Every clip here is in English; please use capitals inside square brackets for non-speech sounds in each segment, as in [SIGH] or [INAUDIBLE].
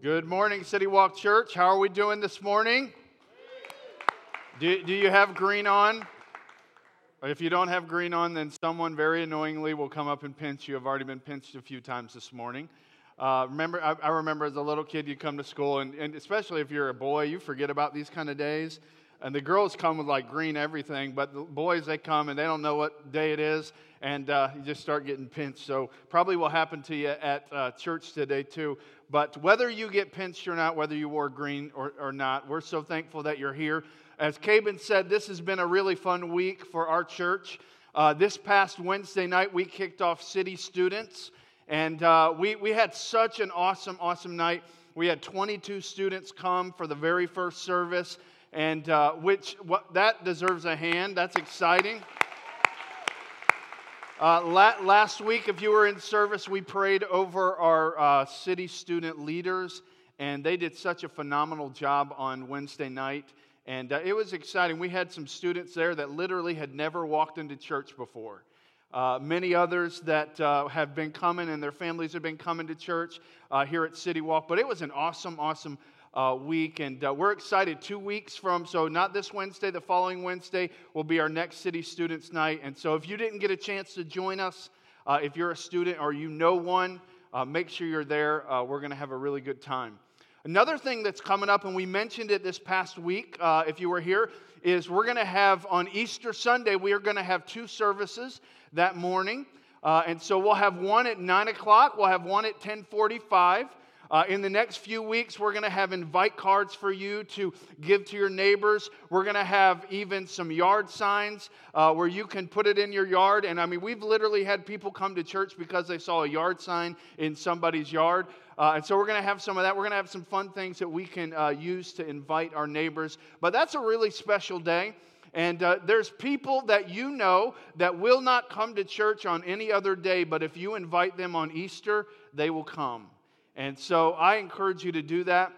Good morning, City Walk Church. How are we doing this morning? Do, do you have green on? If you don't have green on, then someone very annoyingly will come up and pinch you. I've already been pinched a few times this morning. Uh, remember, I, I, remember as a little kid, you come to school, and, and especially if you're a boy, you forget about these kind of days. And the girls come with like green everything, but the boys, they come and they don't know what day it is, and uh, you just start getting pinched. So, probably will happen to you at uh, church today, too. But whether you get pinched or not, whether you wore green or, or not, we're so thankful that you're here. As Caben said, this has been a really fun week for our church. Uh, this past Wednesday night, we kicked off City Students, and uh, we, we had such an awesome, awesome night. We had 22 students come for the very first service and uh, which what, that deserves a hand. That's exciting. Uh, la- last week, if you were in service, we prayed over our uh, city student leaders, and they did such a phenomenal job on Wednesday night. And uh, it was exciting. We had some students there that literally had never walked into church before. Uh, many others that uh, have been coming and their families have been coming to church uh, here at City Walk. But it was an awesome, awesome uh, week. And uh, we're excited. Two weeks from, so not this Wednesday, the following Wednesday will be our next City Students Night. And so if you didn't get a chance to join us, uh, if you're a student or you know one, uh, make sure you're there. Uh, we're going to have a really good time. Another thing that's coming up, and we mentioned it this past week, uh, if you were here, is we're going to have on Easter Sunday, we are going to have two services that morning. and so we'll have one at 9 o'clock, we'll have one at 1045. Uh, in the next few weeks, we're going to have invite cards for you to give to your neighbors. We're going to have even some yard signs uh, where you can put it in your yard. And I mean, we've literally had people come to church because they saw a yard sign in somebody's yard. Uh, and so we're going to have some of that. We're going to have some fun things that we can uh, use to invite our neighbors. But that's a really special day. And uh, there's people that you know that will not come to church on any other day, but if you invite them on Easter, they will come. And so I encourage you to do that.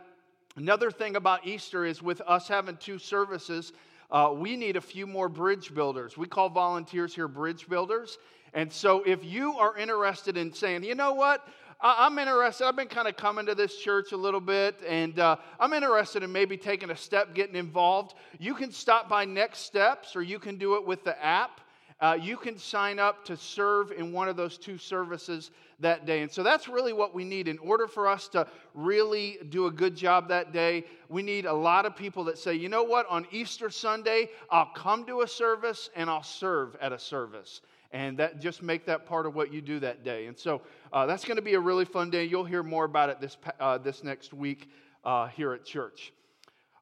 Another thing about Easter is with us having two services, uh, we need a few more bridge builders. We call volunteers here bridge builders. And so if you are interested in saying, you know what, I'm interested. I've been kind of coming to this church a little bit, and uh, I'm interested in maybe taking a step, getting involved. You can stop by Next Steps, or you can do it with the app. Uh, you can sign up to serve in one of those two services that day. And so that's really what we need. In order for us to really do a good job that day, we need a lot of people that say, you know what, on Easter Sunday, I'll come to a service and I'll serve at a service. And that just make that part of what you do that day. And so uh, that's going to be a really fun day. You'll hear more about it this, uh, this next week uh, here at church.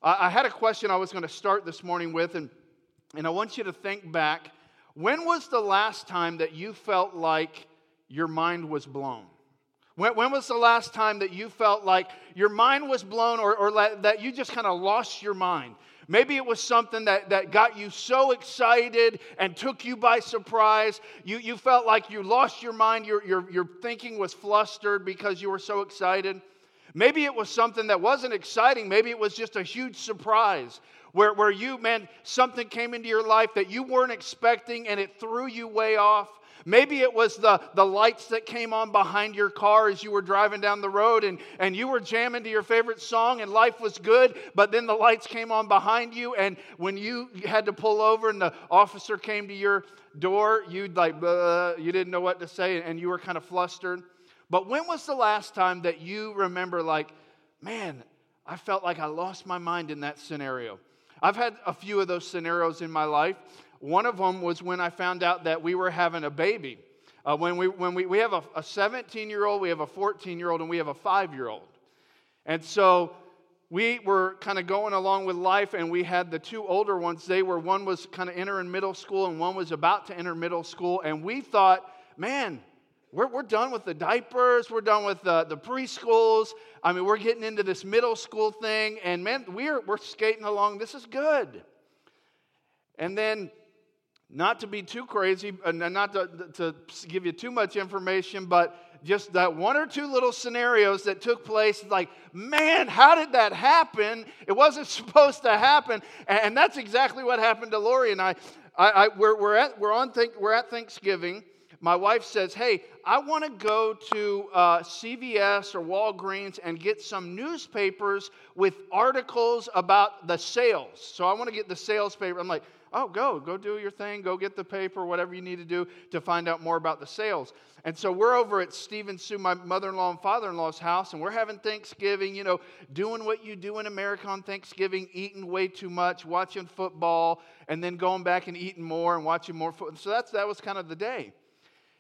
I had a question I was going to start this morning with, and, and I want you to think back. When was the last time that you felt like your mind was blown? When, when was the last time that you felt like your mind was blown or, or that you just kind of lost your mind? Maybe it was something that, that got you so excited and took you by surprise. You, you felt like you lost your mind. Your, your, your thinking was flustered because you were so excited. Maybe it was something that wasn't exciting. Maybe it was just a huge surprise where, where you, man, something came into your life that you weren't expecting and it threw you way off. Maybe it was the, the lights that came on behind your car as you were driving down the road and, and you were jamming to your favorite song and life was good, but then the lights came on behind you. And when you had to pull over and the officer came to your door, you'd like, you didn't know what to say and you were kind of flustered. But when was the last time that you remember, like, man, I felt like I lost my mind in that scenario? I've had a few of those scenarios in my life. One of them was when I found out that we were having a baby. Uh, when we, when we, we have a 17 year old, we have a 14 year old, and we have a five year old. And so we were kind of going along with life, and we had the two older ones. They were, one was kind of entering middle school, and one was about to enter middle school. And we thought, man, we're, we're done with the diapers, we're done with the, the preschools. I mean, we're getting into this middle school thing, and man, we're, we're skating along. This is good. And then not to be too crazy, uh, and not to, to give you too much information, but just that one or two little scenarios that took place like man how did that happen it wasn't [LAUGHS] supposed to happen and that's exactly what happened to lori and i, I, I we're, we're, at, we're, on think, we're at thanksgiving my wife says, Hey, I want to go to uh, CVS or Walgreens and get some newspapers with articles about the sales. So I want to get the sales paper. I'm like, Oh, go, go do your thing, go get the paper, whatever you need to do to find out more about the sales. And so we're over at Steve and Sue, my mother in law and father in law's house, and we're having Thanksgiving, you know, doing what you do in America on Thanksgiving, eating way too much, watching football, and then going back and eating more and watching more football. So that's, that was kind of the day.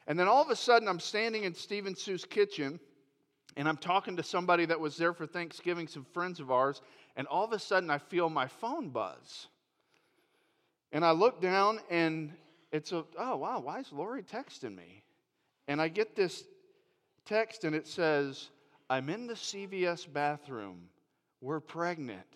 And then all of a sudden, I'm standing in Steve and Sue's kitchen, and I'm talking to somebody that was there for Thanksgiving, some friends of ours, and all of a sudden, I feel my phone buzz. And I look down, and it's a, oh, wow, why is Lori texting me? And I get this text, and it says, I'm in the CVS bathroom. We're pregnant.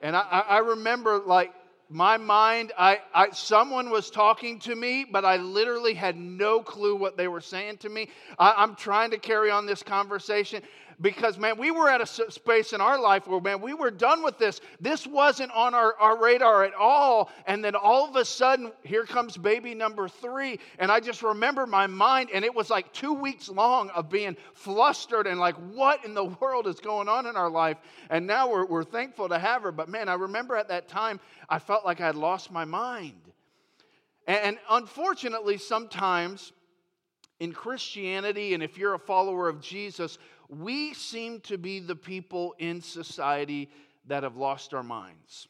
And I, I remember, like, my mind, I, I, someone was talking to me, but I literally had no clue what they were saying to me. I, I'm trying to carry on this conversation, because, man, we were at a space in our life where, man, we were done with this. This wasn't on our, our radar at all. And then all of a sudden, here comes baby number three. And I just remember my mind, and it was like two weeks long of being flustered and like, what in the [LAUGHS] world is going on in our life? And now we're, we're thankful to have her. But, man, I remember at that time, I felt like I had lost my mind. And, and unfortunately, sometimes, in Christianity, and if you're a follower of Jesus, we seem to be the people in society that have lost our minds.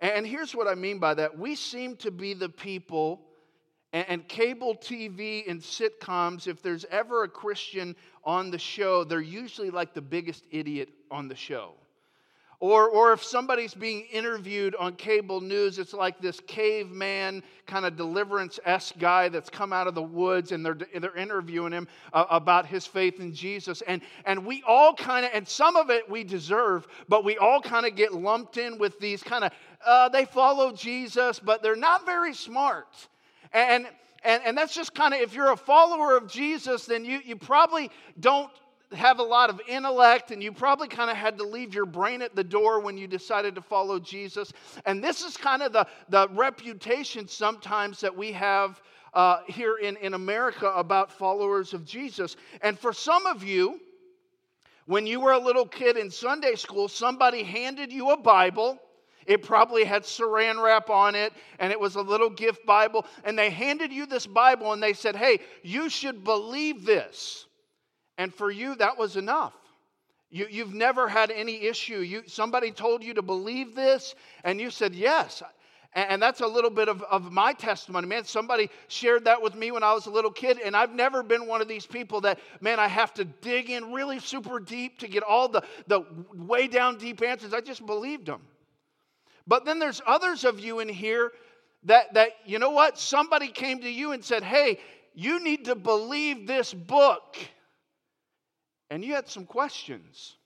And here's what I mean by that we seem to be the people, and, cable TV and sitcoms, if there's ever a Christian on the show, they're usually like the biggest idiot on the show. Or, or if somebody's being interviewed on cable news, it's like this caveman kind of deliverance esque guy that's come out of the woods and they're, they're interviewing him uh, about his faith in Jesus. And, and we all kind of, and some of it we deserve, but we all kind of get lumped in with these kind of, uh, they follow Jesus, but they're not very smart. And, and, and that's just kind of, if you're a follower of Jesus, then you, you probably don't have a lot of intellect, and you probably kind of had to leave your brain at the door when you decided to follow Jesus. And this is kind of the, the reputation sometimes that we have uh, here in, in America about followers of Jesus. And for some of you, when you were a little kid in Sunday school, somebody handed you a Bible. It probably had saran wrap on it, and it was a little gift Bible. And they handed you this Bible, and they said, Hey, you should believe this. And for you, that was enough. You, you've never had any issue. You, somebody told you to believe this, and you said yes. And, that's a little bit of, of my testimony. Man, somebody shared that with me when I was a little kid, and I've never been one of these people that, man, I have to dig in really super deep to get all the, the way down deep answers. I just believed them. But then there's others of you in here that, that you know what? Somebody came to you and said, hey, you need to believe this book and you had some questions.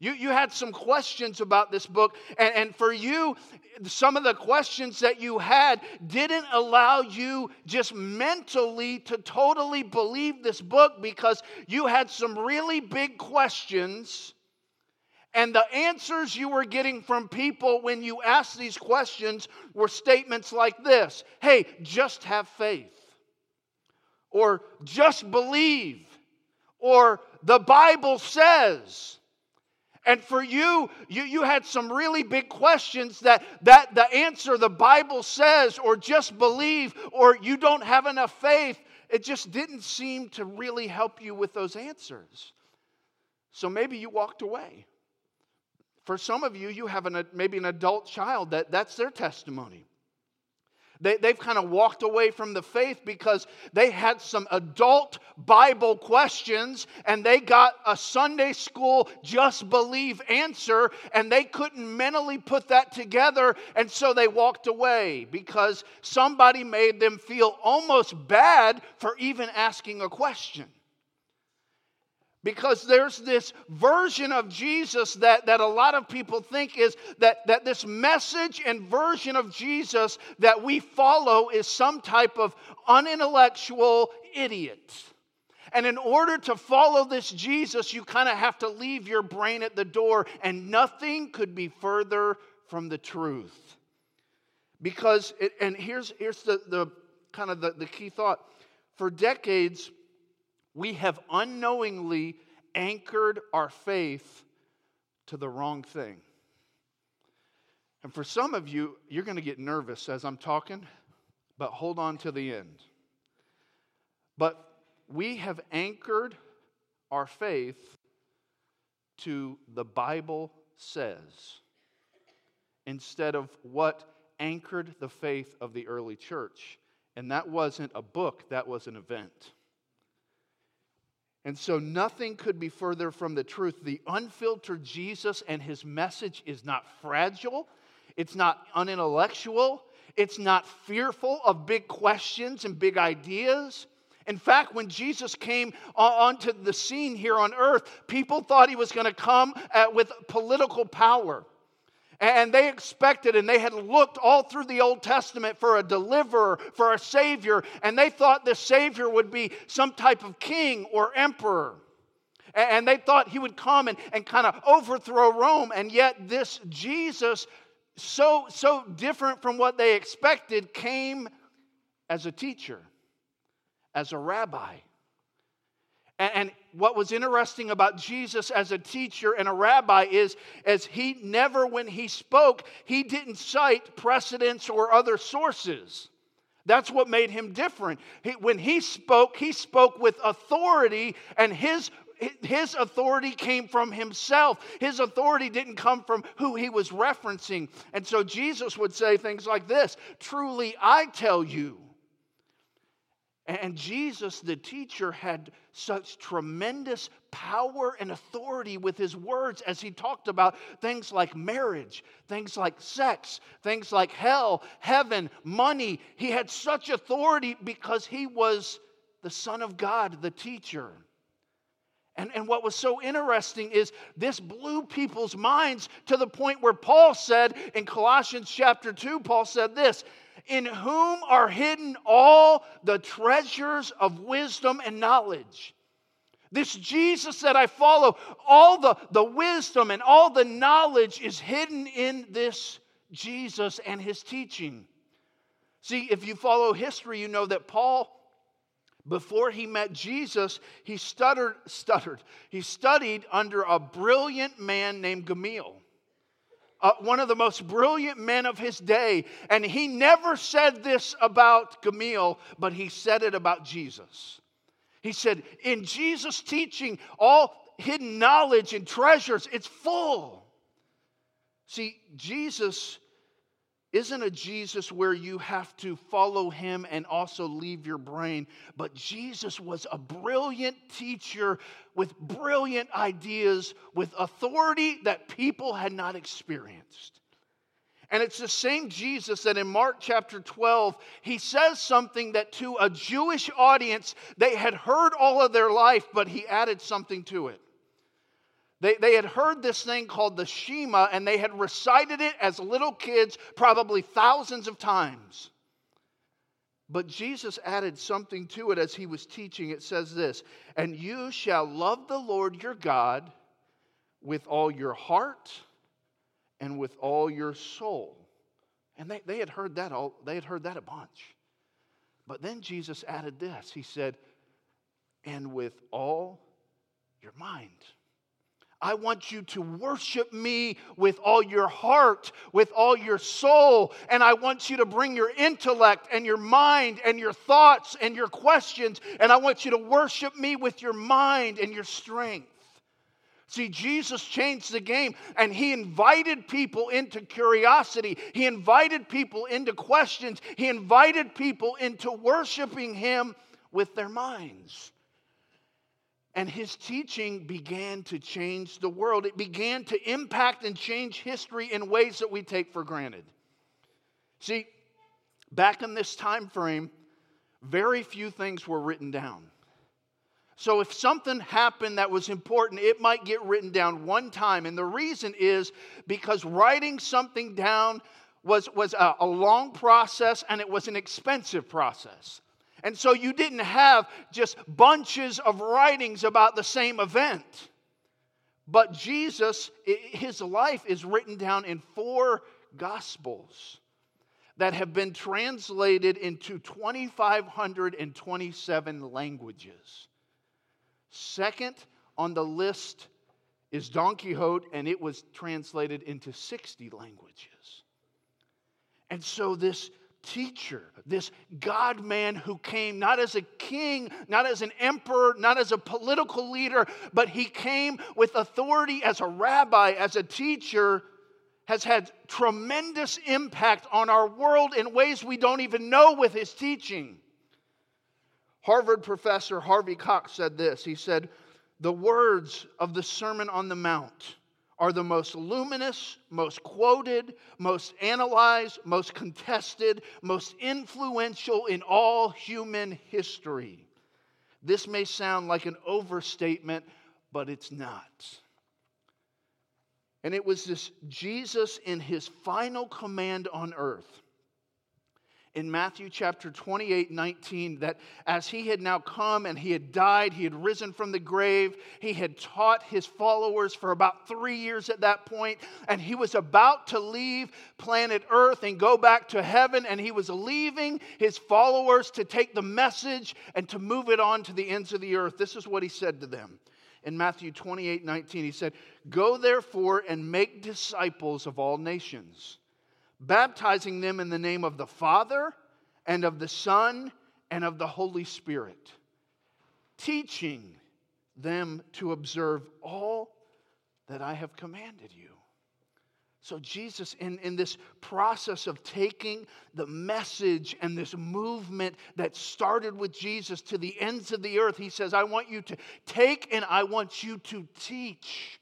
You, you had some questions about this book, and, and for you, some of the questions that you had didn't allow you just mentally to totally believe this book because you had some really big questions. And the answers you were getting from people when you asked these questions were statements like this Hey, just have faith. Or just believe. Or the Bible says. And for you, you, you had some really big questions that, that the answer the Bible says, or just believe, or you don't have enough faith, it just didn't seem to really help you with those answers. So maybe you walked away. For some of you, you have an, maybe an adult child that that's their testimony. They, they've kind of walked away from the faith because they had some adult Bible questions and they got a Sunday school just believe answer and they couldn't mentally put that together. And so they walked away because somebody made them feel almost bad for even asking a question. Because there's this version of Jesus that, that a lot of people think is that, that this message and version of Jesus that we follow is some type of unintellectual idiot. And in order to follow this Jesus, you kind of have to leave your brain at the door, and nothing could be further from the truth. Because, it, and here's, here's the, the kind of the, the key thought for decades, we have unknowingly anchored our faith to the wrong thing. And for some of you, you're going to get nervous as I'm talking, but hold on to the end. But we have anchored our faith to the Bible says instead of what anchored the faith of the early church. And that wasn't a book, that was an event. And so nothing could be further from the truth. The unfiltered Jesus and his message is not fragile, it's not unintellectual, it's not fearful of big questions and big ideas. In fact, when Jesus came onto the scene here on earth, people thought he was going to come with political power. And they expected and they had looked all through the Old Testament for a deliverer, for a Savior, and they thought the Savior would be some type of king or emperor. And they thought he would come and, and kind of overthrow Rome. And yet, this Jesus, so, so different from what they expected, came as a teacher as a rabbi. And what was interesting about Jesus as a teacher and a rabbi is as he never when he spoke, he didn't cite precedents or other sources. That's what made him different. He, when he spoke, he spoke with authority, and his, his authority came from himself. His authority didn't come from who he was referencing. And so Jesus would say things like this Truly, I tell you. And Jesus, the teacher, had such tremendous power and authority with his words as he talked about things like marriage, things like sex, things like hell, heaven, money. He had such authority because he was the Son of God, the teacher. And, and what was so interesting is this blew people's minds to the point where Paul said in Colossians chapter 2, Paul said this in whom are hidden all the treasures of wisdom and knowledge. This Jesus that I follow, all the, the wisdom and all the knowledge is hidden in this Jesus and his teaching. See, if you follow history, you know that Paul, before he met Jesus, he stuttered, stuttered. He studied under a brilliant man named Gamaliel uh, one of the most brilliant men of his day. And he never said this about Gamaliel, but he said it about Jesus. He said, In Jesus' teaching, all hidden knowledge and treasures, it's full. See, Jesus isn't a Jesus where you have to follow him and also leave your brain, but Jesus was a brilliant teacher with brilliant ideas, with authority that people had not experienced. And it's the same Jesus that in Mark chapter 12, he says something that to a Jewish audience, they had heard all of their life, but he added something to it. They, they had heard this thing called the Shema and they had recited it as little kids probably thousands of times. But Jesus added something to it as he was teaching. It says this And you shall love the Lord your God with all your heart and with all your soul. And they, they had heard that all, they had heard that a bunch. But then Jesus added this. He said, and with all your mind. I want you to worship me with all your heart, with all your soul. And I want you to bring your intellect and your mind and your thoughts and your questions. And I want you to worship me with your mind and your strength. See, Jesus changed the game and he invited people into curiosity. He invited people into questions. He invited people into worshiping him with their minds. And his teaching began to change the world. It began to impact and change history in ways that we take for granted. See, back in this time frame, very few things were written down. So if something happened that was important, it might get written down one time. And the reason is because writing something down was, was a, a long process and it was an expensive process. And so you didn't have just bunches of writings about the same event. But Jesus, his life is written down in four gospels. that have been translated into 2,527 languages. Second on the list is Don Quixote, and it was translated into 60 languages. And so, this teacher, this God man who came not as a king, not as an emperor, not as a political leader, but he came with authority as a rabbi, as a teacher, has had tremendous impact on our world in ways we don't even know with his teaching. Harvard professor Harvey Cox said this. He said, The words of the Sermon on the Mount are the most luminous, most quoted, most analyzed, most contested, most influential in all human history. This may sound like an overstatement, but it's not. And it was this Jesus in his final command on earth in Matthew chapter 28 19 that as he had now come and he had died, he had risen from the grave, he had taught his followers for about three years at that point, and he was about to leave planet Earth and go back to heaven, and he was leaving his followers to take the message and to move it on to the ends of the earth. This is what he said to them in Matthew 28 19. He said, Go therefore and make disciples of all nations, baptizing them in the name of the Father and of the Son and of the Holy Spirit, teaching them to observe all that I have commanded you. So, Jesus, in, in this process of taking the message and this movement that started with Jesus to the ends of the earth, he says, I want you to take and I want you to teach.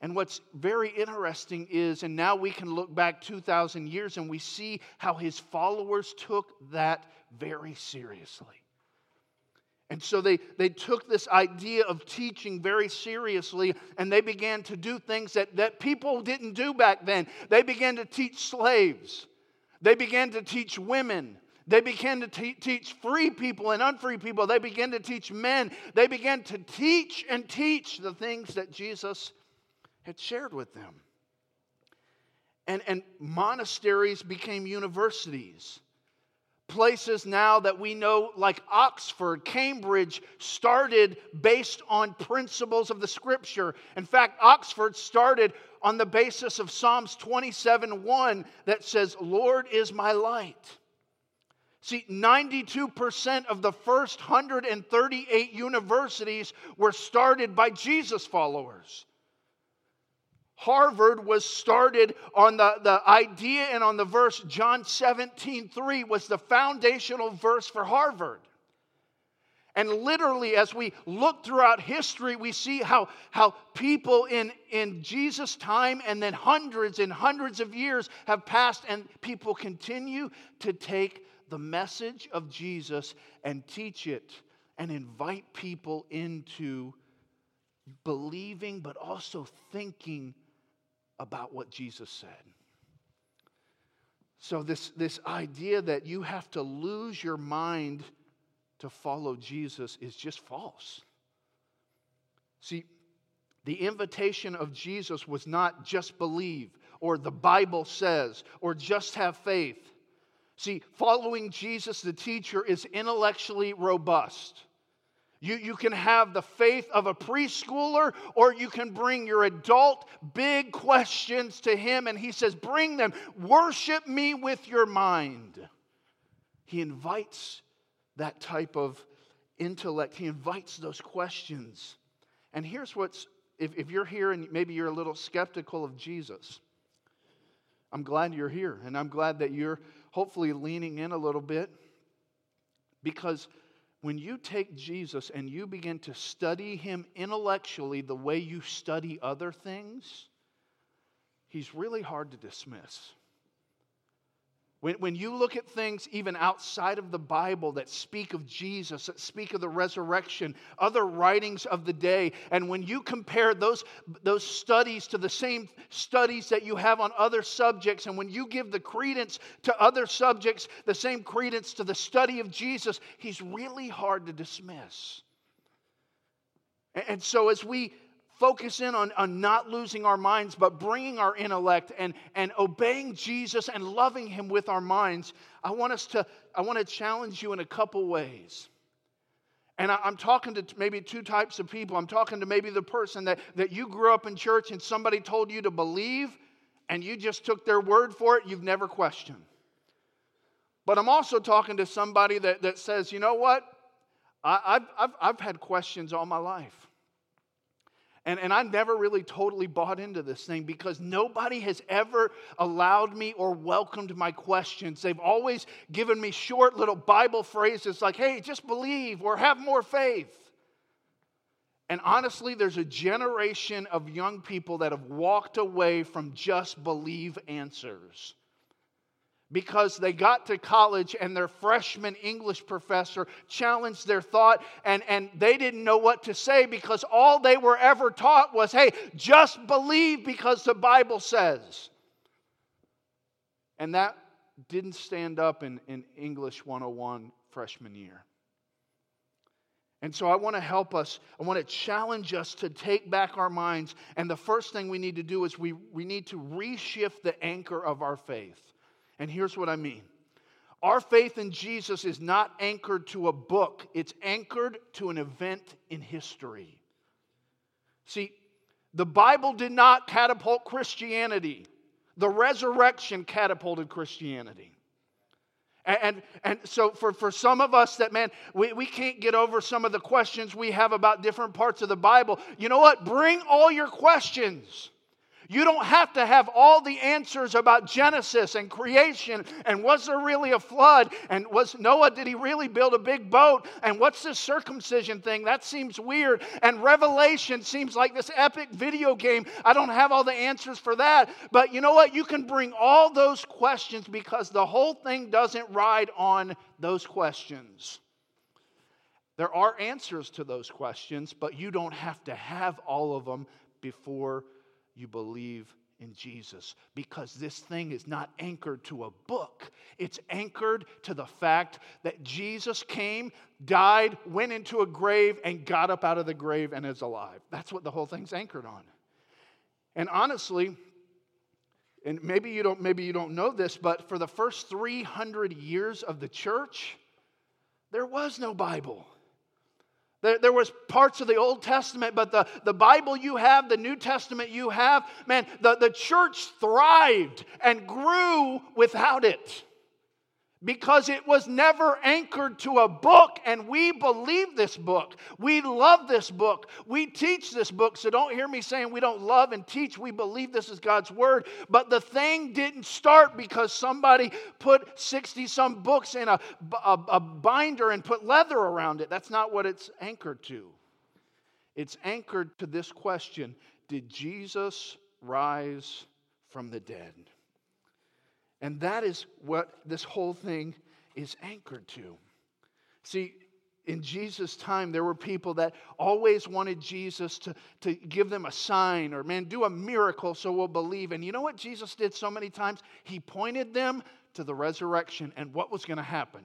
And what's very interesting is, and now we can look back 2,000 years and we see how his followers took that very seriously. And so they, they took this idea of teaching very seriously and they began to do things that, that people didn't do back then. They began to teach slaves, they began to teach women. They began to te- teach free people and unfree people. They began to teach men. They began to teach and teach the things that Jesus had shared with them. And, and monasteries became universities places now that we know, like Oxford, Cambridge, started based on principles of the scripture. In fact, Oxford started on the basis of Psalms 27 1 that says, Lord is my light. See, 92% of the first 138 universities were started by Jesus followers. Harvard was started on the, the idea and on the verse John 17, 3 was the foundational verse for Harvard. And literally, as we look throughout history, we see how, how people in, in Jesus' time and then hundreds and hundreds of years have passed, and people continue to take the message of Jesus and teach it and invite people into believing, but also thinking about what Jesus said. So, this, this idea that you have to lose your mind to follow Jesus is just false. See, the invitation of Jesus was not just believe or the Bible says or just have faith. See, following Jesus, the teacher, is intellectually robust. You, you can have the faith of a preschooler, or you can bring your adult big questions to him, and he says, Bring them. Worship me with your mind. He invites that type of intellect, he invites those questions. And here's what's if, if you're here and maybe you're a little skeptical of Jesus, I'm glad you're here, and I'm glad that you're hopefully leaning in a little bit because when you take Jesus and you begin to study him intellectually the way you study other things, he's really hard to dismiss. When, when you look at things even outside of the Bible that speak of Jesus, that speak of the resurrection, other writings of the day, and when you compare those, those studies to the same studies that you have on other subjects, and when you give the credence to other subjects, the same credence to the study of Jesus, he's really hard to dismiss. And so as we focus in on, on not losing our minds, but bringing our intellect and, and obeying Jesus and loving Him with our minds, I want us to, I want to challenge you in a couple ways. And I, am talking to maybe two types of people. I'm talking to maybe the person that, that you grew up in church and somebody told you to believe and you just took their word for it, you've never questioned. But I'm also talking to somebody that, that says, you know what? I, I've, I've, I've had questions all my life. And, and I never really totally bought into this thing because nobody has ever allowed me or welcomed my questions. They've always given me short little Bible phrases like, hey, just believe or have more faith. And honestly, there's a generation of young people that have walked away from just believe answers because they got to college and their freshman English professor challenged their thought and, and they didn't know what to say because all they were ever taught was hey, just believe because the Bible says. And that didn't stand up in, in English 101 freshman year. And so I want to help us, I want to challenge us to take back our minds. And the first thing we need to do is we, we need to reshift the anchor of our faith. And here's what I mean our faith in Jesus is not anchored to a book, it's anchored to an event in history. See, the Bible did not catapult Christianity, the resurrection catapulted Christianity. And, and, so, for, for some of us that, man, we, we can't get over some of the questions we have about different parts of the Bible, you know what? Bring all your questions. You don't have to have all the answers about Genesis and creation and was there really a flood and was Noah, did he really build a big boat? And what's this circumcision thing? That seems weird. And Revelation seems like this epic video game. I don't have all the answers for that. But you know what? You can bring all those questions because the whole thing doesn't ride on those questions. There are answers to those questions, but you don't have to have all of them before you believe in Jesus because this thing is not anchored to a book. It's anchored to the fact that Jesus came, died, went into a grave, and got up out of the grave and is alive. That's what the whole thing's anchored on. And honestly, and maybe you don't maybe you don't know this, but for the first 300 years of the church, there was no Bible. There, there was parts of the Old Testament, but the, the Bible you have, the New Testament you have, man, the, the church thrived and grew without it because it was never anchored to a book, and we believe this book. We love this book. We teach this book. So don't hear me saying we don't love and teach. We believe this is God's word. But the thing didn't start because somebody put 60 some books in a, a, a binder and put leather around it. That's not what it's anchored to. It's anchored to this question Did Jesus rise from the dead? And that is what this whole thing is anchored to. See, in Jesus' time, there were people that always wanted Jesus to, to give them a sign or, man, do a miracle so we'll believe. And you know what Jesus did so many times? He pointed them to the resurrection and what was going to happen.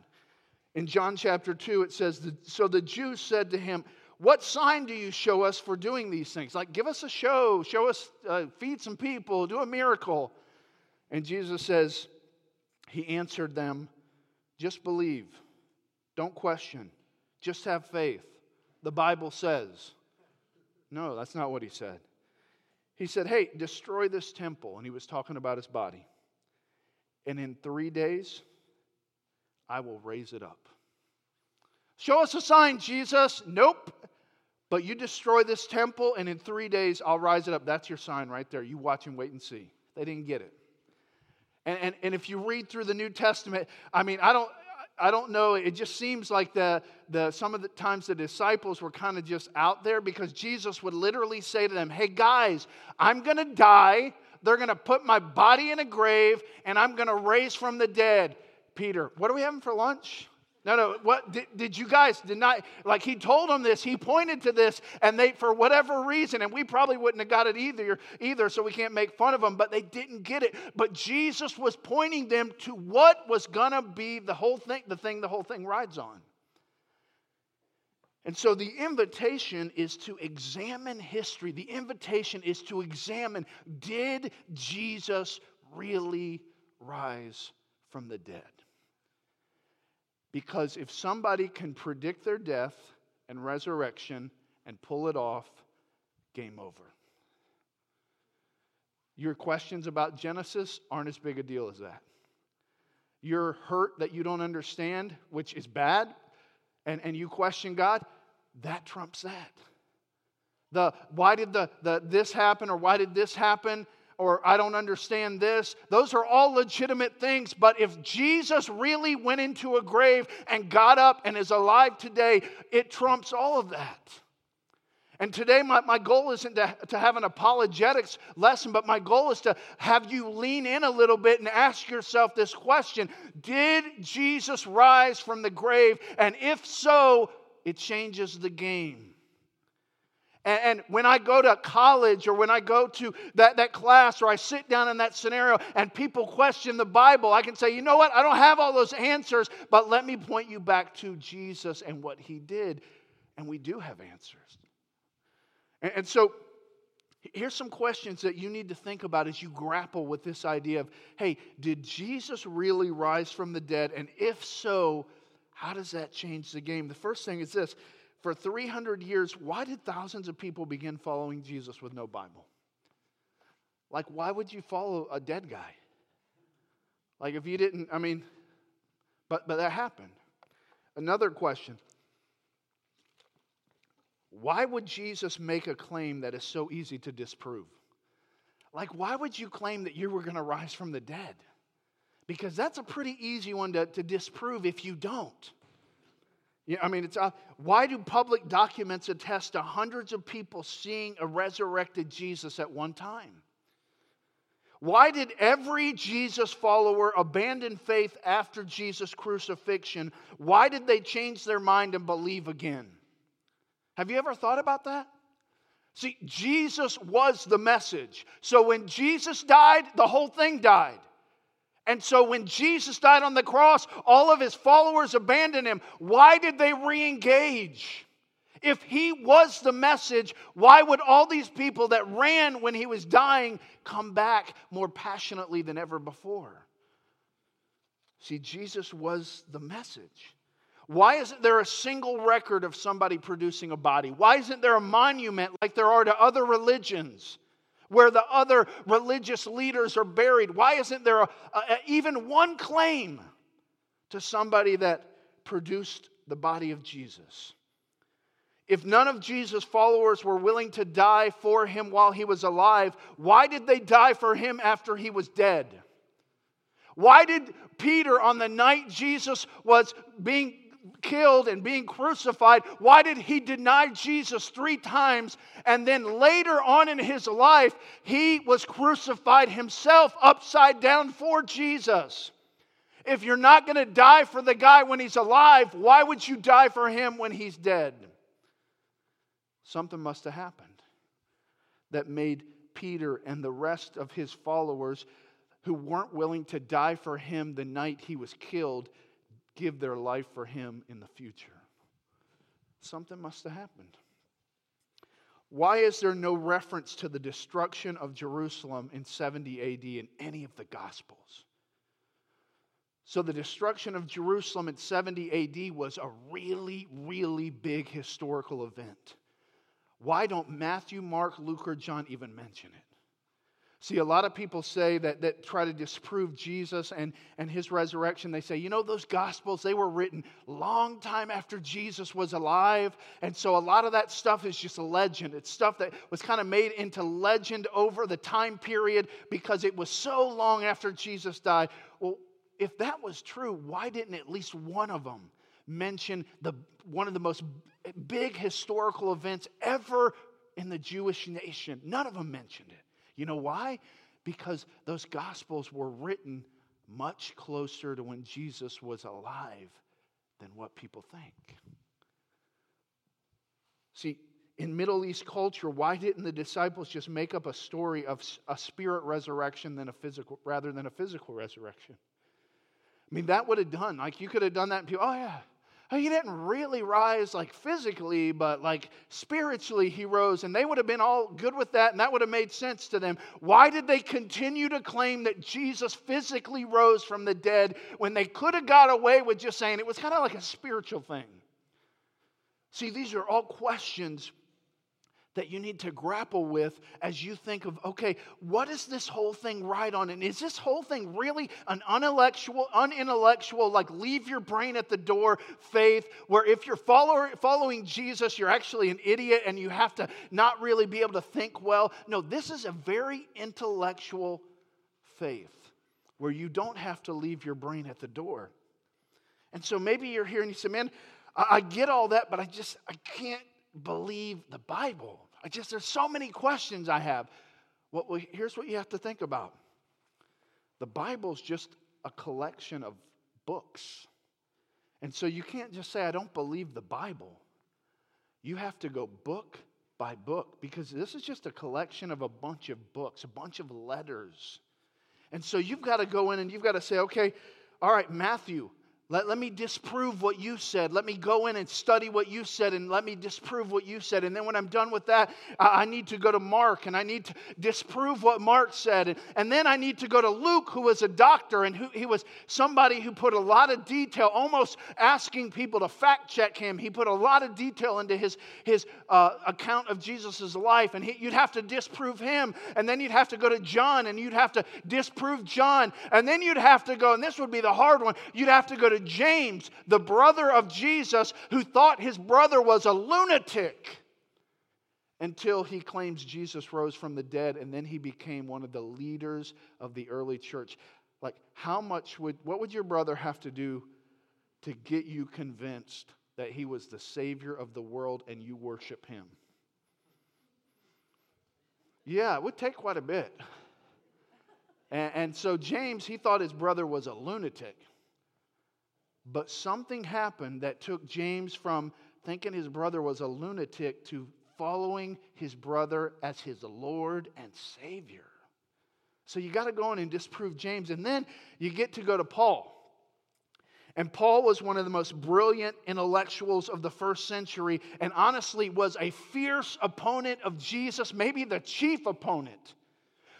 In John chapter 2, it says, So the Jews said to him, What sign do you show us for doing these things? Like, give us a show, show us, uh, feed some people, do a miracle. And Jesus says, He answered them, just believe, don't question, just have faith. The Bible says. No, that's not what he said. He said, Hey, destroy this temple. And he was talking about his body. And in three days, I will raise it up. Show us a sign, Jesus. Nope. But you destroy this temple, and in three days, I'll rise it up. That's your sign right there. You watch and wait and see. They didn't get it. And, and, and if you read through the New Testament, I mean, I don't, I don't know. It just seems like the, the, some of the times the disciples were kind of just out there because Jesus would literally say to them, Hey, guys, I'm going to die. They're going to put my body in a grave and I'm going to raise from the dead. Peter, what are we having for lunch? No, no. What did, did you guys deny? Like he told them this, he pointed to this, and they, for whatever reason, and we probably wouldn't have got it either, either, so we can't make fun of them, but they didn't get it. But Jesus was pointing them to what was gonna be the whole thing, the thing the whole thing rides on. And so the invitation is to examine history. The invitation is to examine did Jesus really rise from the dead? Because if somebody can predict their death and resurrection and pull it off, game over. Your questions about Genesis aren't as big a deal as that. Your hurt that you don't understand, which is bad, and, and you question God, that trumps that. The why did the, the this happen or why did this happen or I don't understand this. Those are all legitimate things, but if Jesus really went into a grave and got up and is alive today, it trumps all of that. And today, my, my goal isn't to, to have an apologetics lesson, but my goal is to have you lean in a little bit and ask yourself this question Did Jesus rise from the grave? And if so, it changes the game. And, and when I go to college or when I go to that, that class or I sit down in that scenario and people question the Bible, I can say, you know what? I don't have all those answers, but let me point you back to Jesus and what he did. And we do have answers. And, and so Here's some questions that you need to think about as you grapple with this idea of hey, did Jesus really rise from the dead? And if so, how does that change the game? The first thing is this for 300 years, why did thousands of people begin following Jesus with no Bible? Like, why would you follow a dead guy? Like, if you didn't, I mean, but, but that happened. Another question Why would Jesus make a claim that is so easy to disprove? Like, why would you claim that you were going to rise from the dead? Because that's a pretty easy one to, to disprove if you don't. Yeah, I mean, it's uh, why do public documents attest to hundreds of people seeing a resurrected Jesus at one time? Why did every Jesus follower abandon faith after Jesus' crucifixion? Why did they change their mind and believe again? Have you ever thought about that? See, Jesus was the message. So when Jesus died, the whole thing died. And so when Jesus died on the cross, all of his followers abandoned him. Why did they re engage? If he was the message, why would all these people that ran when he was dying come back more passionately than ever before? See, Jesus was the message. Why isn't there a single record of somebody producing a body? Why isn't there a monument like there are to other religions? Where the other religious leaders are buried? Why isn't there a, a, even one claim to somebody that produced the body of Jesus? If none of Jesus' followers were willing to die for him while he was alive, why did they die for him after he was dead? Why did Peter, on the night Jesus was being killed and being crucified, why did he deny Jesus three times? And then later on in his life, he was crucified himself upside down for Jesus. If you're not going to die for the guy when he's alive, why would you die for him when he's dead? Something must have happened that made Peter and the rest of his followers who weren't willing to die for him the night he was killed give their life for him in the future. Something must have happened. Why is there no reference to the destruction of Jerusalem in 70 AD in any of the Gospels? So, the destruction of Jerusalem in 70 AD was a really, really big historical event. Why don't Matthew, Mark, Luke, or John even mention it? See, a lot of people say that, that try to disprove Jesus and, and his resurrection. They say, you know, those gospels, they were written long time after Jesus was alive. And so a lot of that stuff is just a legend. It's stuff that was kind of made into legend over the time period because it was so long after Jesus died. Well, if that was true, why didn't at least one of them mention the, one of the most big historical events ever in the Jewish nation? None of them mentioned it. You know why? Because those gospels were written much closer to when Jesus was alive than what people think. See, in Middle East culture, why didn't the disciples just make up a story of a spirit resurrection than a physical, rather than a physical resurrection? I mean, that would have done. Like you could have done that and people, oh yeah, He didn't really rise like physically, but like spiritually, he rose. And they would have been all good with that, and that would have made sense to them. Why did they continue to claim that Jesus physically rose from the dead when they could have got away with just saying it was kind of like a spiritual thing? See, these are all questions that you need to grapple with as you think of okay what is this whole thing right on? And is this whole thing really an unintellectual unintellectual like leave your brain at the door faith where if you're following jesus you're actually an idiot and you have to not really be able to think well? No this is a very intellectual faith where you don't have to leave your brain at the door. And so maybe you're here and you say man I, I get all that but i just i can't believe the bible I just, there's so many questions I have. Well, here's what you have to think about the Bible's just a collection of books. And so you can't just say, I don't believe the Bible. You have to go book by book because this is just a collection of a bunch of books, a bunch of letters. And so you've got to go in and you've got to say, okay, all right, Matthew, let, let me disprove what you said. Let me go in and study what you said and let me disprove what you said. And then when I'm done with that, I, I need to go to Mark and I need to disprove what Mark said. And, and then I need to go to Luke, who was a doctor and who, he was somebody who put a lot of detail, almost asking people to fact check him. He put a lot of detail into his, his uh, account of Jesus' life. And he, you'd have to disprove him. And then you'd have to go to John and you'd have to disprove John. And then you'd have to go, and this would be the hard one, you'd have to go to to James, the brother of Jesus, who thought his brother was a lunatic until he claims Jesus rose from the dead and then he became one of the leaders of the early church. Like, how much would, what would your brother have to do to get you convinced that he was the Savior of the world and you worship him? Yeah, it would take quite a bit. And, and so James, he thought his brother was a lunatic. But something happened that took James from thinking his brother was a lunatic to following his brother as his Lord and Savior. So you got to go in and disprove James. And then you get to go to Paul. And Paul was one of the most brilliant intellectuals of the first century, and honestly was a fierce opponent of Jesus, maybe the chief opponent.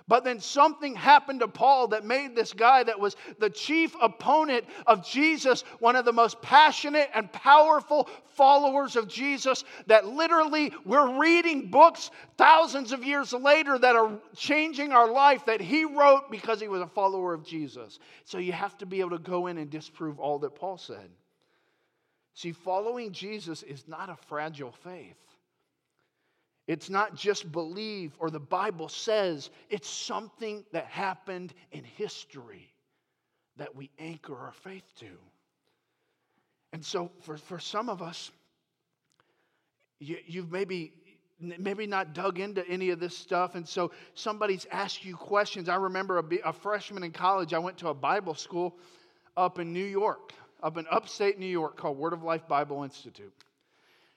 But then something happened to Paul that made this guy that was the chief opponent of Jesus one of the most passionate and powerful followers of Jesus. That literally we're reading books thousands of years later that are changing our life that he wrote because he was a follower of Jesus. So you have to be able to go in and disprove all that Paul said. See, following Jesus is not a fragile faith. It's not just believe or the Bible says, it's something that happened in history that we anchor our faith to. And so, for, for some of us, you, you've maybe maybe not dug into any of this stuff. And so somebody's asked you questions. I remember a, a, freshman in college i went to a bible school up in new york up in upstate new york called word of life bible institute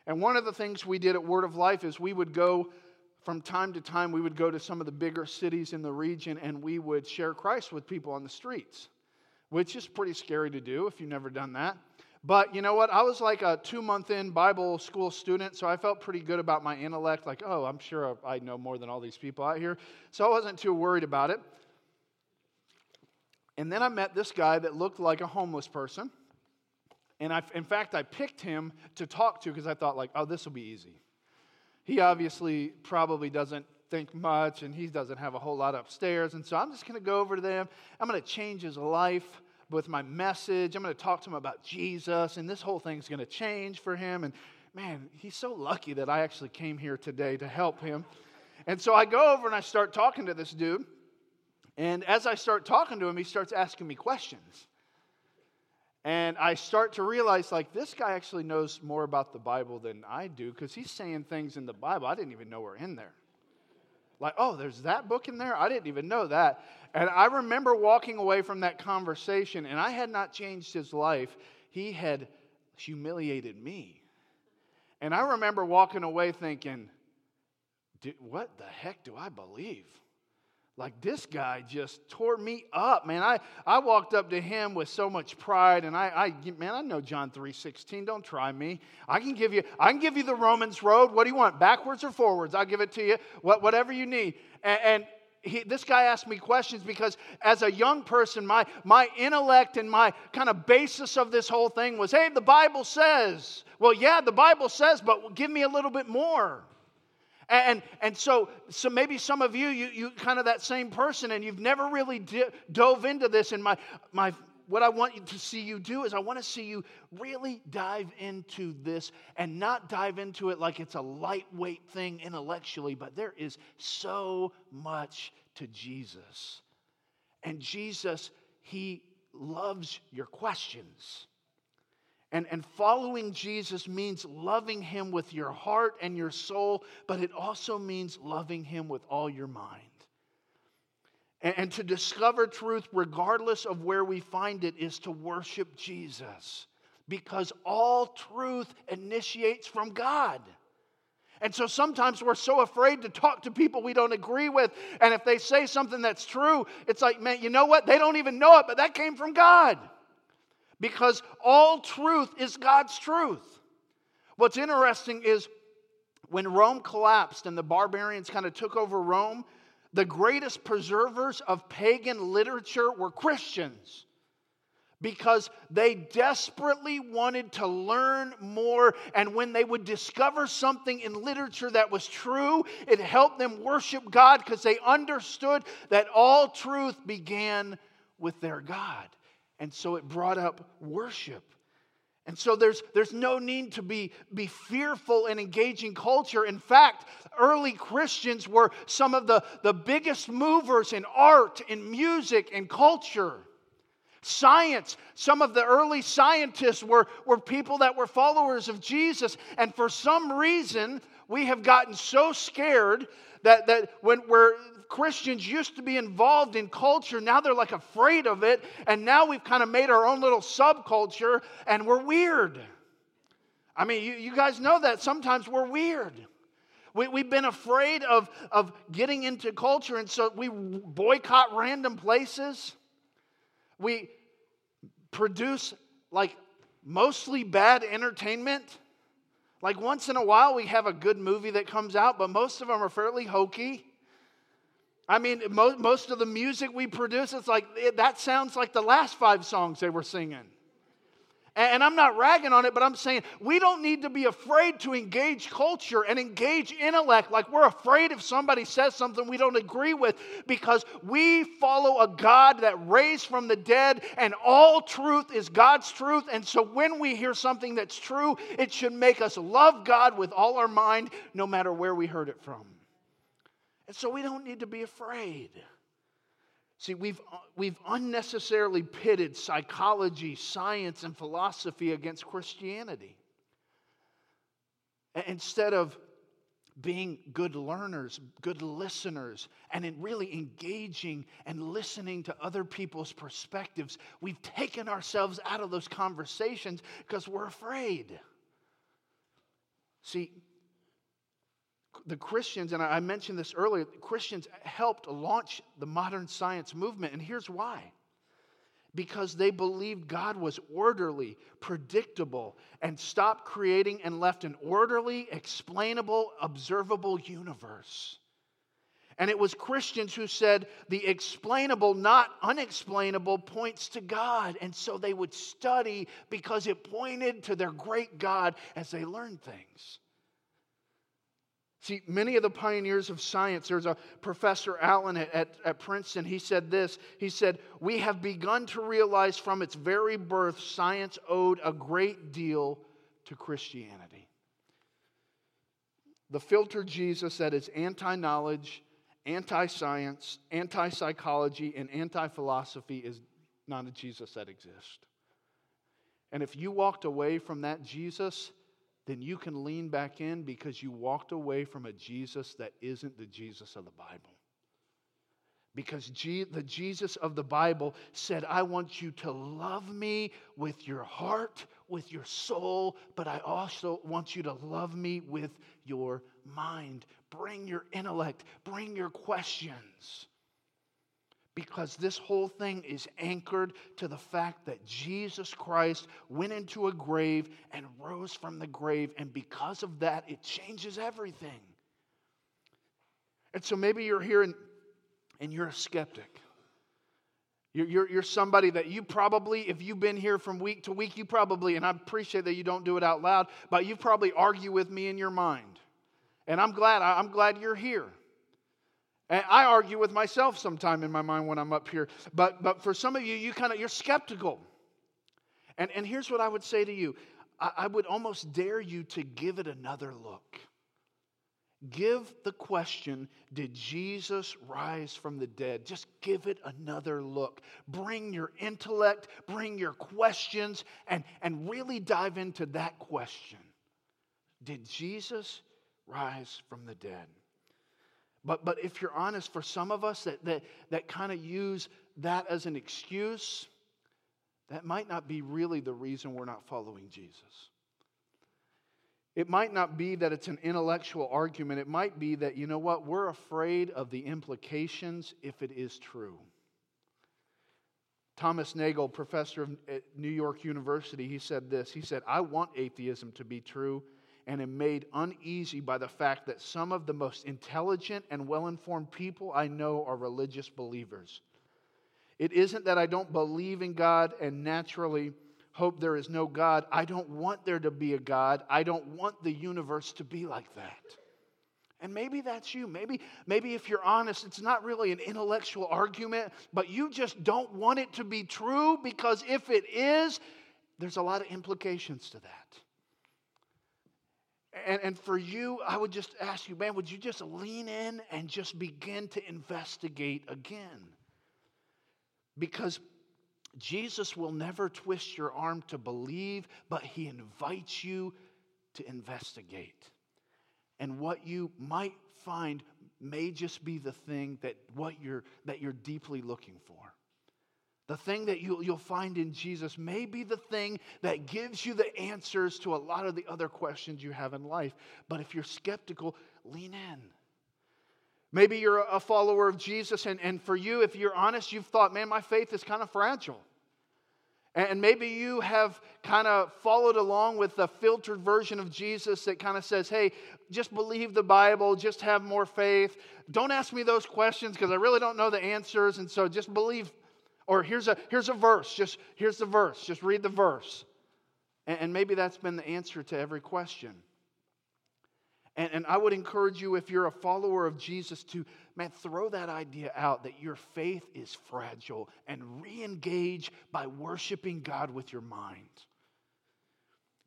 and one of the things we did at Word of Life is we would go from time to time, we would go to some of the bigger cities in the region and we would share Christ with people on the streets, which is pretty scary to do if you've never done that. But you know what? I was like a two month in Bible school student, so I felt pretty good about my intellect. Like, oh, I'm sure I know more than all these people out here. So I wasn't too worried about it. And then I met this guy that looked like a homeless person. And I, in fact, I picked him to talk to because I thought, like, oh, this will be easy. He obviously probably doesn't think much and he doesn't have a whole lot upstairs. And so I'm just going to go over to them. I'm going to change his life with my message. I'm going to talk to him about Jesus, and this whole thing's going to change for him. And man, he's so lucky that I actually came here today to help him. And so I go over and I start talking to this dude. And as I start talking to him, he starts asking me questions. And I start to realize, like, this guy actually knows more about the Bible than I do because he's saying things in the Bible I didn't even know were in there. Like, oh, there's that book in there? I didn't even know that. And I remember walking away from that conversation, and I had not changed his life. He had humiliated me. And I remember walking away thinking, what the heck do I believe? Like this guy just tore me up man. I, I walked up to him with so much pride and I, I man i know john 3.16 don't try me. I can give you i can give you the romans road. What do you want backwards or forwards? I'll give it to you. What, whatever you need. And, and he, this guy asked me questions because as a young person my, my intellect and my kind of basis of this whole thing was hey the bible says well yeah the bible says but give me a little bit more and, and so, so maybe some of you, you, you kind of that same person, and you've never really di- dove into this. And my, my, what I want you to see you do is I want to see you really dive into this and not dive into it like it's a lightweight thing intellectually, but there is so much to Jesus. And Jesus, He loves your questions. And, and following Jesus means loving him with your heart and your soul, but it also means loving him with all your mind. And, and to discover truth, regardless of where we find it, is to worship Jesus because all truth initiates from God. And so sometimes we're so afraid to talk to people we don't agree with. And if they say something that's true, it's like, man, you know what? They don't even know it, but that came from God because all truth is God's truth. What's interesting is when Rome collapsed and the barbarians kind of took over Rome, the greatest preservers of pagan literature were Christians because they desperately wanted to learn more. And when they would discover something in literature that was true, it helped them worship God because they understood that all truth began with their God. And so it brought up worship. And so there's, there's no need to be, be fearful in engaging culture. In fact, early Christians were some of the, the biggest movers in art, in music, in culture. Science, some of the early scientists were, were people that were followers of Jesus. And for some reason, we have gotten so scared that, that when we're Christians used to be involved in culture. Now they're like afraid of it. And now we've kind of made our own little subculture and we're weird. I mean, you, you guys know that sometimes we're weird. We, we've been afraid of, of getting into culture, and so we boycott random places. We produce like mostly bad entertainment. Like once in a while, we have a good movie that comes out, but most of them are fairly hokey. I mean, most, most of the music we produce, it's like it, that sounds like the last five songs they were singing. And, and I'm not ragging on it, but I'm saying we don't need to be afraid to engage culture and engage intellect like we're afraid if somebody says something we don't agree with because we follow a God that raised from the dead and all truth is God's truth. And so when we hear something that's true, it should make us love God with all our mind, no matter where we heard it from. And so we don't need to be afraid. See, we've, uh, we've unnecessarily pitted psychology, science, and philosophy against Christianity. Instead of being good learners, good listeners, and in really engaging and listening to other people's perspectives, we've taken ourselves out of those conversations because we're afraid. See, the Christians, and I mentioned this earlier, Christians helped launch the modern science movement, and here's why. Because they believed God was orderly, predictable, and stopped creating and left an orderly, explainable, observable universe. And it was Christians who said the explainable, not unexplainable, points to God. And so they would study because it pointed to their great God as they learned things. See, many of the pioneers of science, there's a professor Allen at, at, at, Princeton, he said this. He said, We have begun to realize from its very birth, science owed a great deal to Christianity. The filter Jesus that is anti knowledge, anti science, anti psychology, and anti philosophy is not a Jesus that exists. And if you walked away from that Jesus, then you can lean back in because you walked away from a Jesus that isn't the Jesus of the Bible. Because the Jesus of the Bible said, I want you to love me with your heart, with your soul, but I also want you to love me with your mind. Bring your intellect, bring your questions. Because this whole thing is anchored to the fact that Jesus Christ went into a grave and rose from the grave. And because of that, it changes everything. And so maybe you're here and, and you're a skeptic. You're, you're, you're, somebody that you probably, if you've been here from week to week, you probably, and I appreciate that you don't do it out loud, but you probably argue with me in your mind. And I'm glad, I'm glad you're here. And I argue with myself sometime in my mind when I'm up here. But, but for some of you, you kind of, you're skeptical. And, and here's what I would say to you I, I would almost dare you to give it another look. Give the question, did Jesus rise from the dead? Just give it another look. Bring your intellect, bring your questions, and, and really dive into that question. Did Jesus rise from the dead? But, but if you're honest, for some of us that, that, that kind of use that as an excuse, that might not be really the reason we're not following Jesus. It might not be that it's an intellectual argument. It might be that, you know what, we're afraid of the implications if it is true. Thomas Nagel, professor of New York University, he said this. He said, I want atheism to be true and am made uneasy by the fact that some of the most intelligent and well informed people I know are religious believers. It isn't that I don't believe in God and naturally hope there is no God. I don't want there to be a God. I don't want the universe to be like that. And maybe that's you. Maybe, maybe if you're honest, it's not really an intellectual argument, but you just don't want it to be true because if it is, there's a lot of implications to that. And, and for you, I would just ask you, man, would you just lean in and just begin to investigate again? Because Jesus will never twist your arm to believe, but he invites you to investigate. And what you might find may just be the thing that what you're that you're deeply looking for. The thing that you, you'll find in Jesus may be the thing that gives you the answers to a lot of the other questions you have in life. But if you're skeptical, lean in. Maybe you're a follower of Jesus, and, and for you, if you're honest, you've thought, man, my faith is kind of fragile. And maybe you have kind of followed along with the filtered version of Jesus that kind of says, hey, just believe the Bible, just have more faith. Don't ask me those questions because I really don't know the answers. And so just believe or here's a, here's a verse, just here's the verse, just read the verse. And, and maybe that's been the answer to every question. And, and I would encourage you, if you're a follower of Jesus, to, man, throw that idea out that your faith is fragile and re engage by worshiping God with your mind.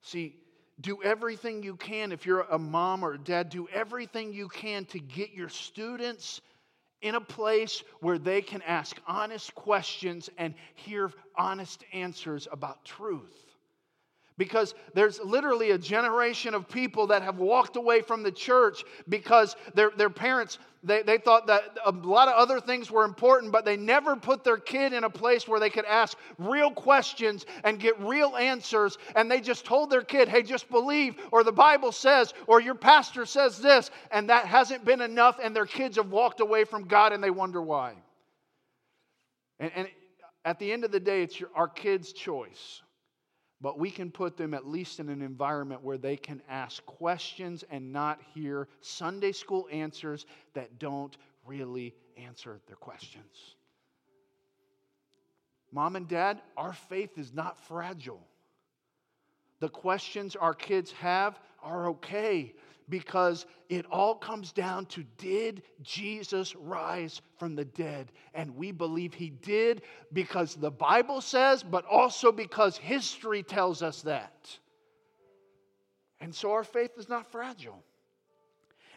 See, do everything you can, if you're a mom or a dad, do everything you can to get your students in a place where they can ask honest questions and hear honest answers about truth. Because there's literally a generation of people that have walked away from the church because their, their parents they, they thought that a lot of other things were important, but they never put their kid in a place where they could ask real questions and get real answers. And they just told their kid, hey, just believe, or the Bible says, or your pastor says this. And that hasn't been enough, and their kids have walked away from God and they wonder why. And, and at the end of the day, it's your, our kids' choice but we can put them at least in an environment where they can ask questions and not hear Sunday school answers that don't really answer their questions. Mom and dad, our faith is not fragile. The questions our kids have are okay because it all comes down to did Jesus rise from the dead? And we believe he did because the Bible says, but also because history tells us that. And so our faith is not fragile.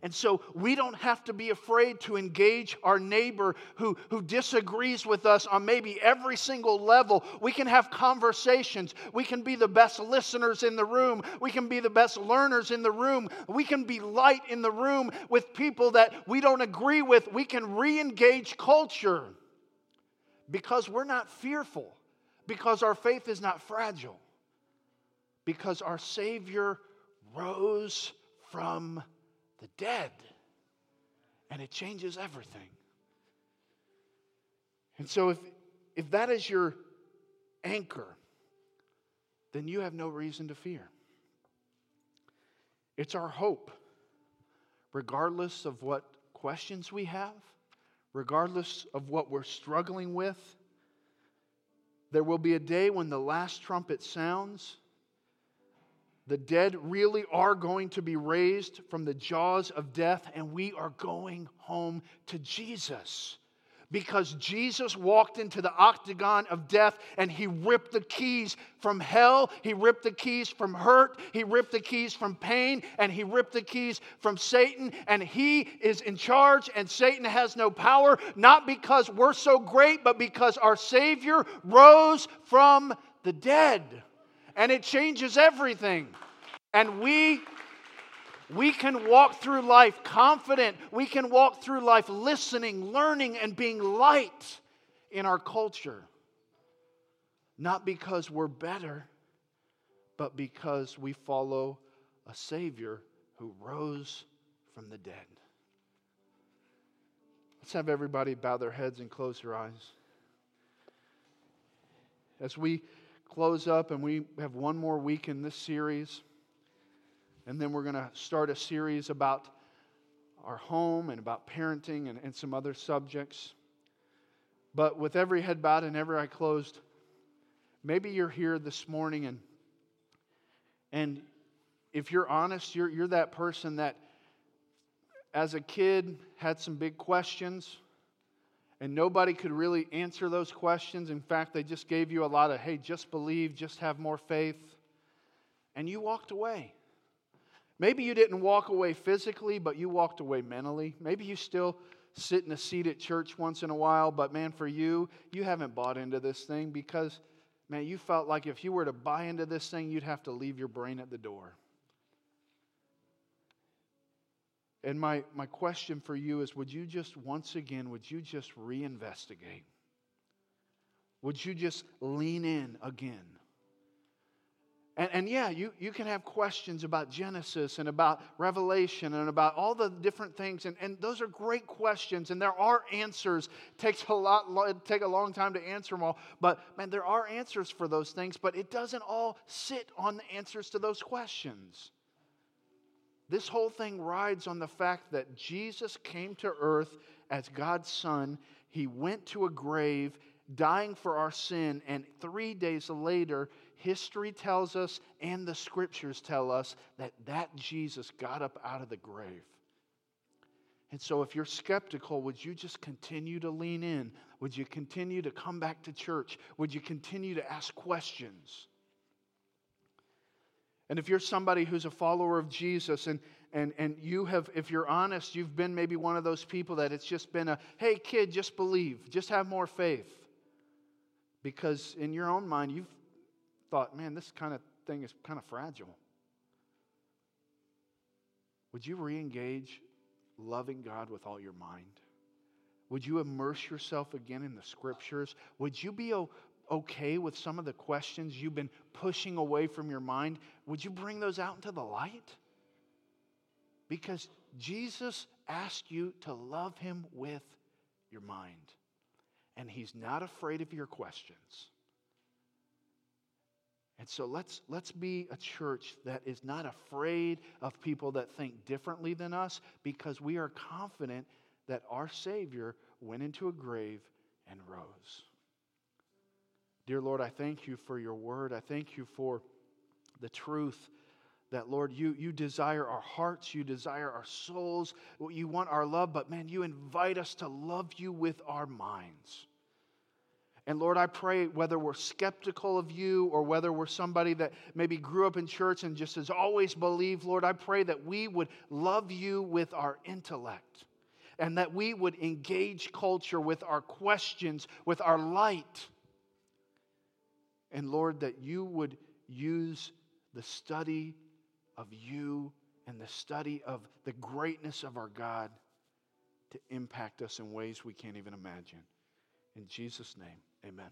And so we don't have to be afraid to engage our neighbor who, who disagrees with us on maybe every single level. We can have conversations. We can be the best listeners in the room. We can be the best learners in the room. We can be light in the room with people that we don't agree with. We can re engage culture because we're not fearful, because our faith is not fragile, because our Savior rose from the dead. And it changes everything. And so, if, if that is your anchor, then you have no reason to fear. It's our hope, regardless of what questions we have, regardless of what we're struggling with. There will be a day when the last trumpet sounds. The dead really are going to be raised from the jaws of death, and we are going home to Jesus because Jesus walked into the octagon of death and he ripped the keys from hell, he ripped the keys from hurt, he ripped the keys from pain, and he ripped the keys from Satan. And he is in charge, and Satan has no power, not because we're so great, but because our Savior rose from the dead. And it changes everything. And we we can walk through life confident. We can walk through life listening, learning, and being light in our culture. Not because we're better, but because we follow a Savior who rose from the dead. Let's have everybody bow their heads and close their eyes. As we close up and we have one more week in this series. And then we're going to start a series about our home and about parenting and, and some other subjects. But with every head bowed and every eye closed, maybe you're here this morning and and if you're honest, you're, you're that person that as a kid had some big questions and nobody could really answer those questions. In fact, they just gave you a lot of, hey, just believe, just have more faith. And you walked away. Maybe you didn't walk away physically, but you walked away mentally. Maybe you still sit in a seat at church once in a while, but man, for you, you haven't bought into this thing because, man, you felt like if you were to buy into this thing, you'd have to leave your brain at the door. And my, my question for you is would you just, once again, would you just reinvestigate? Would you just lean in again? And, and yeah, you, you can have questions about Genesis and about Revelation and about all the different things. And, and those are great questions, and there are answers. It takes a lot, it take a long time to answer them all. But man, there are answers for those things, but it doesn't all sit on the answers to those questions. This whole thing rides on the fact that Jesus came to earth as God's Son. He went to a grave, dying for our sin, and three days later, history tells us and the scriptures tell us that that Jesus got up out of the grave. And so, if you're skeptical, would you just continue to lean in? Would you continue to come back to church? Would you continue to ask questions? And if you're somebody who's a follower of Jesus and, and, and you have, if you're honest, you've been maybe one of those people that it's just been a, hey, kid, just believe, just have more faith. Because in your own mind, you've thought, man, this kind of thing is kind of fragile. Would you re engage loving God with all your mind? Would you immerse yourself again in the scriptures? Would you be okay with some of the questions you've been pushing away from your mind? Would you bring those out into the light? Because Jesus asked you to love him with your mind, and he's not afraid of your questions. And so let's, let's be a church that is not afraid of people that think differently than us because we are confident that our Savior went into a grave and rose. Dear Lord, I thank you for your word. I thank you for the truth that, Lord, you, you desire our hearts, you desire our souls, you want our love, but man, you invite us to love you with our minds. And Lord, I pray whether we're skeptical of you or whether we're somebody that maybe grew up in church and just has always believed, Lord, I pray that we would love you with our intellect and that we would engage culture with our questions, with our light. And Lord, that you would use the study of you and the study of the greatness of our God to impact us in ways we can't even imagine. In Jesus' name. Amen.